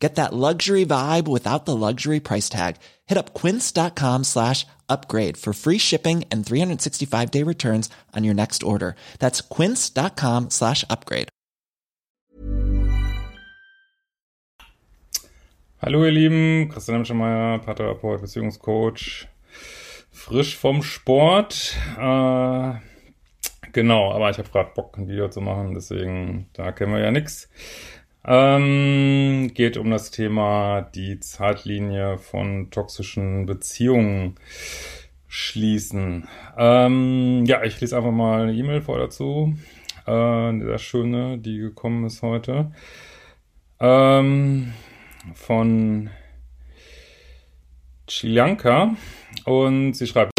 Get that luxury vibe without the luxury price tag. Hit up quince.com slash upgrade for free shipping and 365 day returns on your next order. That's quince.com slash upgrade. Hallo ihr Lieben, Christian Hemschemeyer, Paartherapeut, Beziehungscoach, frisch vom Sport. Äh, genau, aber ich habe gerade Bock, ein Video zu machen, deswegen, da kennen wir ja nix. Ähm, geht um das Thema die Zeitlinie von toxischen Beziehungen schließen. Ähm, ja, ich lese einfach mal eine E-Mail vor dazu. Äh, sehr schöne, die gekommen ist heute. Ähm, von Chilianka und sie schreibt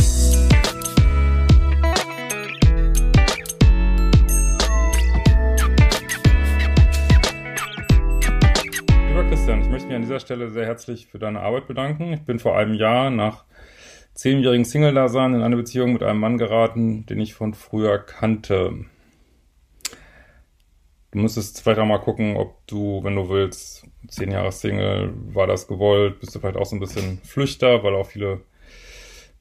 mich an dieser Stelle sehr herzlich für deine Arbeit bedanken. Ich bin vor einem Jahr nach zehnjährigen Single-Dasein in eine Beziehung mit einem Mann geraten, den ich von früher kannte. Du müsstest vielleicht auch mal gucken, ob du, wenn du willst, zehn Jahre Single, war das gewollt, bist du vielleicht auch so ein bisschen Flüchter, weil auch viele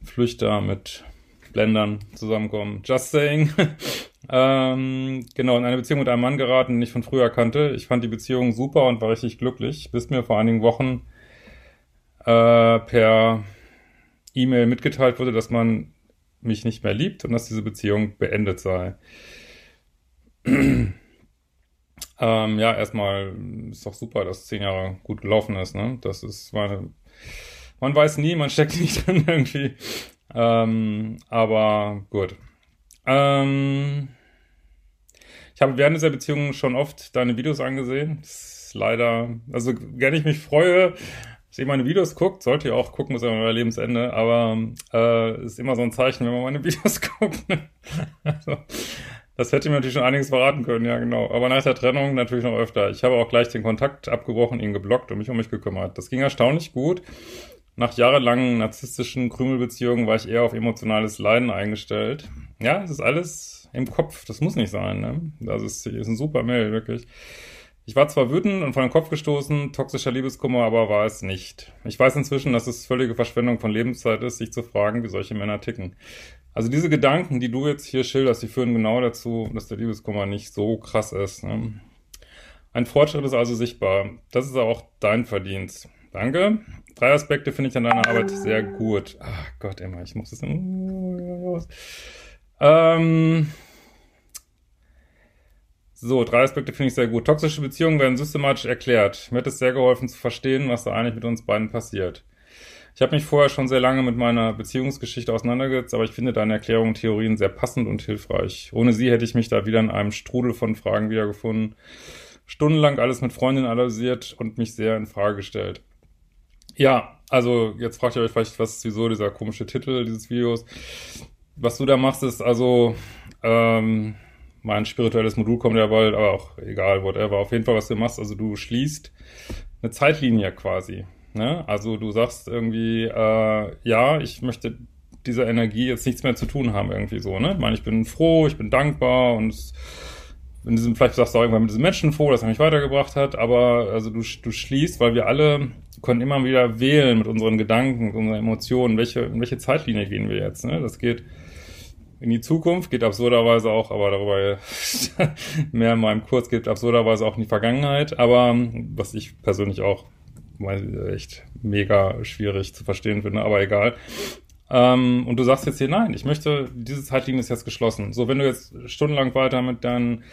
Flüchter mit Blendern zusammenkommen. Just saying. ähm, genau, in eine Beziehung mit einem Mann geraten, den ich von früher kannte. Ich fand die Beziehung super und war richtig glücklich, bis mir vor einigen Wochen äh, per E-Mail mitgeteilt wurde, dass man mich nicht mehr liebt und dass diese Beziehung beendet sei. ähm, ja, erstmal ist doch super, dass zehn Jahre gut gelaufen ist. Ne? Das ist meine, man weiß nie, man steckt nicht drin irgendwie. Ähm, aber gut. Ähm, ich habe während dieser Beziehung schon oft deine Videos angesehen. Das ist leider, also gerne ich mich freue, dass ihr meine Videos guckt, sollt ihr auch gucken bis an euer Lebensende, aber äh, ist immer so ein Zeichen, wenn man meine Videos guckt. also, das hätte mir natürlich schon einiges verraten können, ja genau. Aber nach der Trennung natürlich noch öfter. Ich habe auch gleich den Kontakt abgebrochen, ihn geblockt und mich um mich gekümmert. Das ging erstaunlich gut. Nach jahrelangen narzisstischen Krümelbeziehungen war ich eher auf emotionales Leiden eingestellt. Ja, es ist alles im Kopf. Das muss nicht sein. Ne? Das ist, ist ein super Mail, wirklich. Ich war zwar wütend und vor den Kopf gestoßen, toxischer Liebeskummer, aber war es nicht. Ich weiß inzwischen, dass es völlige Verschwendung von Lebenszeit ist, sich zu fragen, wie solche Männer ticken. Also diese Gedanken, die du jetzt hier schilderst, die führen genau dazu, dass der Liebeskummer nicht so krass ist. Ne? Ein Fortschritt ist also sichtbar. Das ist auch dein Verdienst. Danke. Drei Aspekte finde ich an deiner Arbeit sehr gut. Ach Gott, Emma, ich muss es. Ähm. So, drei Aspekte finde ich sehr gut. Toxische Beziehungen werden systematisch erklärt. Mir hat es sehr geholfen zu verstehen, was da eigentlich mit uns beiden passiert. Ich habe mich vorher schon sehr lange mit meiner Beziehungsgeschichte auseinandergesetzt, aber ich finde deine Erklärungen und Theorien sehr passend und hilfreich. Ohne sie hätte ich mich da wieder in einem Strudel von Fragen wiedergefunden, stundenlang alles mit Freundinnen analysiert und mich sehr in Frage gestellt. Ja, also jetzt fragt ihr euch vielleicht, was ist wieso dieser komische Titel dieses Videos. Was du da machst, ist also ähm, mein spirituelles Modul kommt ja bald, aber auch egal, whatever. Auf jeden Fall, was du machst, also du schließt eine Zeitlinie quasi. Ne? Also du sagst irgendwie, äh, ja, ich möchte dieser Energie jetzt nichts mehr zu tun haben, irgendwie so, ne? Ich meine, ich bin froh, ich bin dankbar und es, in diesem, vielleicht sagst du auch irgendwann mit diesem Menschen froh, dass er mich weitergebracht hat, aber also du, du schließt, weil wir alle können immer wieder wählen mit unseren Gedanken, mit unseren Emotionen, welche, in welche Zeitlinie gehen wir jetzt, ne? Das geht in die Zukunft, geht absurderweise auch, aber darüber mehr in meinem Kurs geht absurderweise auch in die Vergangenheit, aber was ich persönlich auch echt mega schwierig zu verstehen finde, aber egal. Ähm, und du sagst jetzt hier, nein, ich möchte, diese Zeitlinie ist jetzt geschlossen. So, wenn du jetzt stundenlang weiter mit deinen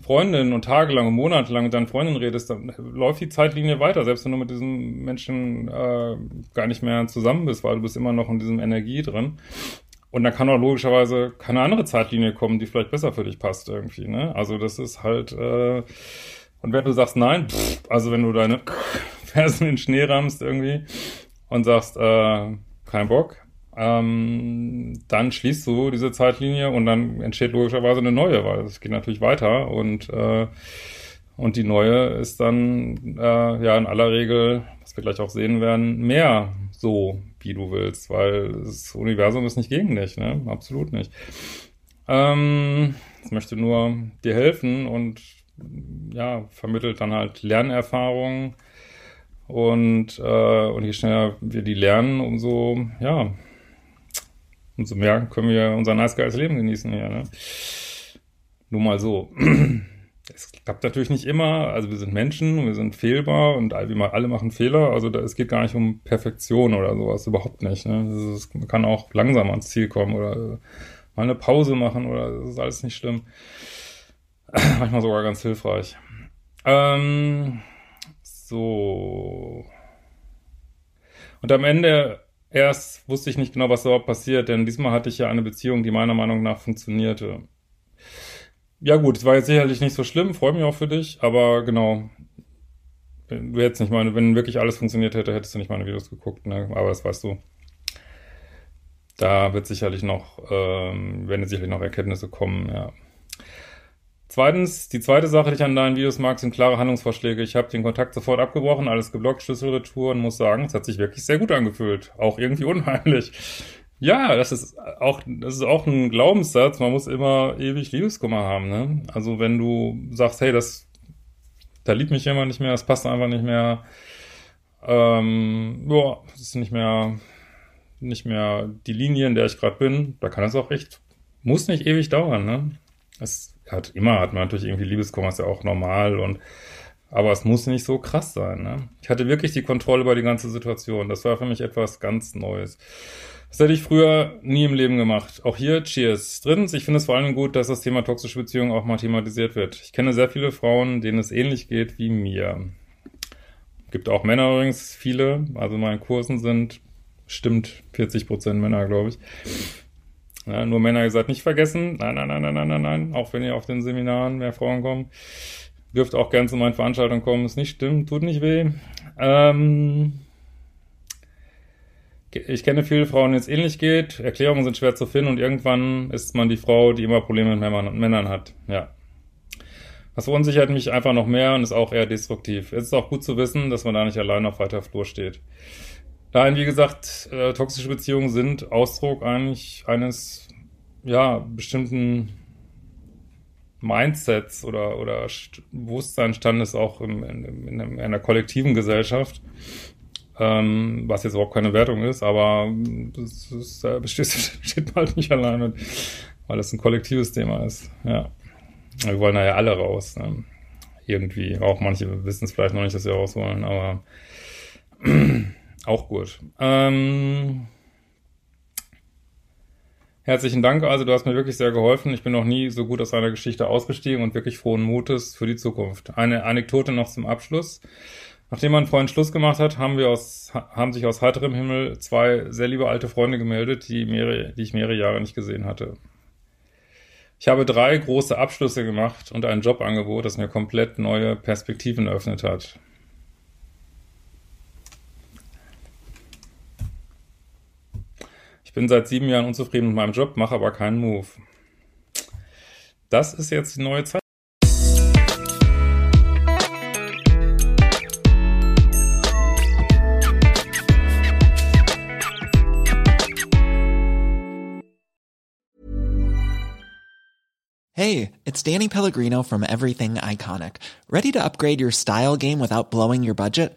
Freundinnen und tagelang und monatelang mit deinen Freundinnen redest, dann läuft die Zeitlinie weiter, selbst wenn du mit diesem Menschen äh, gar nicht mehr zusammen bist, weil du bist immer noch in diesem Energie drin. Und dann kann auch logischerweise keine andere Zeitlinie kommen, die vielleicht besser für dich passt irgendwie. Ne? Also das ist halt. Äh, und wenn du sagst nein, pff, also wenn du deine Fersen in den Schnee rammst irgendwie und sagst äh, kein Bock, ähm, dann schließt du diese Zeitlinie und dann entsteht logischerweise eine neue, weil es geht natürlich weiter und äh, und die neue ist dann äh, ja in aller Regel, was wir gleich auch sehen werden, mehr so, wie du willst, weil das Universum ist nicht gegen dich, ne? Absolut nicht. Ähm, es möchte nur dir helfen und ja, vermittelt dann halt Lernerfahrungen und, äh, und je schneller wir die lernen, umso, ja, umso mehr können wir unser nice geiles Leben genießen hier, ne? Nur mal so. Es klappt natürlich nicht immer, also wir sind Menschen, wir sind fehlbar und wir alle machen Fehler, also da, es geht gar nicht um Perfektion oder sowas, überhaupt nicht. Ne? Ist, man kann auch langsam ans Ziel kommen oder mal eine Pause machen oder das ist alles nicht schlimm. Manchmal sogar ganz hilfreich. Ähm, so. Und am Ende erst wusste ich nicht genau, was überhaupt passiert, denn diesmal hatte ich ja eine Beziehung, die meiner Meinung nach funktionierte. Ja gut, es war jetzt sicherlich nicht so schlimm, freue mich auch für dich, aber genau, du hättest nicht meine, wenn wirklich alles funktioniert hätte, hättest du nicht meine Videos geguckt, ne? aber das weißt du. Da wird sicherlich noch, ähm, werden sicherlich noch Erkenntnisse kommen, ja. Zweitens, die zweite Sache, die ich an deinen Videos mag, sind klare Handlungsvorschläge. Ich habe den Kontakt sofort abgebrochen, alles geblockt, Schlüsselretour und muss sagen, es hat sich wirklich sehr gut angefühlt. Auch irgendwie unheimlich. Ja, das ist auch, das ist auch ein Glaubenssatz. Man muss immer ewig Liebeskummer haben, ne? Also wenn du sagst, hey, das, da liebt mich jemand nicht mehr, das passt einfach nicht mehr, ähm, boah, das ist nicht mehr, nicht mehr die Linie, in der ich gerade bin, da kann es auch echt, muss nicht ewig dauern, ne? Es hat immer hat man natürlich irgendwie Liebeskummer, ist ja auch normal und aber es muss nicht so krass sein. Ne? Ich hatte wirklich die Kontrolle über die ganze Situation. Das war für mich etwas ganz Neues. Das hätte ich früher nie im Leben gemacht. Auch hier, cheers. Drittens, ich finde es vor allem gut, dass das Thema toxische Beziehungen auch mal thematisiert wird. Ich kenne sehr viele Frauen, denen es ähnlich geht wie mir. Gibt auch Männer übrigens, viele. Also in meinen Kursen sind stimmt 40 Prozent Männer, glaube ich. Ja, nur Männer, ihr seid nicht vergessen. Nein, nein, nein, nein, nein, nein, nein. Auch wenn ihr auf den Seminaren mehr Frauen kommen. Dürft auch gern zu meinen Veranstaltungen kommen. Ist nicht stimmt, tut nicht weh. Ähm, ich kenne viele Frauen, denen es ähnlich geht. Erklärungen sind schwer zu finden und irgendwann ist man die Frau, die immer Probleme mit Männern hat. Ja. Das verunsichert mich einfach noch mehr und ist auch eher destruktiv. Es ist auch gut zu wissen, dass man da nicht allein auf weiter Flur steht. Nein, wie gesagt, äh, toxische Beziehungen sind Ausdruck eigentlich eines, ja, bestimmten Mindsets oder, oder Bewusstseinsstandes auch im, in, in, einer kollektiven Gesellschaft, ähm, was jetzt überhaupt keine Wertung ist, aber das ist, äh, steht halt nicht alleine, weil es ein kollektives Thema ist. Ja, wir wollen da ja alle raus. Ne? Irgendwie, auch manche wissen es vielleicht noch nicht, dass sie raus wollen, aber auch gut. Ähm, herzlichen Dank. Also du hast mir wirklich sehr geholfen. Ich bin noch nie so gut aus einer Geschichte ausgestiegen und wirklich frohen Mutes für die Zukunft. Eine Anekdote noch zum Abschluss. Nachdem man vorhin Schluss gemacht hat, haben wir aus, haben sich aus heiterem Himmel zwei sehr liebe alte Freunde gemeldet, die, mehrere, die ich mehrere Jahre nicht gesehen hatte. Ich habe drei große Abschlüsse gemacht und ein Jobangebot, das mir komplett neue Perspektiven eröffnet hat. Ich bin seit sieben Jahren unzufrieden mit meinem Job, mache aber keinen Move. Das ist jetzt die neue Zeit. Hey, it's Danny Pellegrino from Everything Iconic. Ready to upgrade your style game without blowing your budget?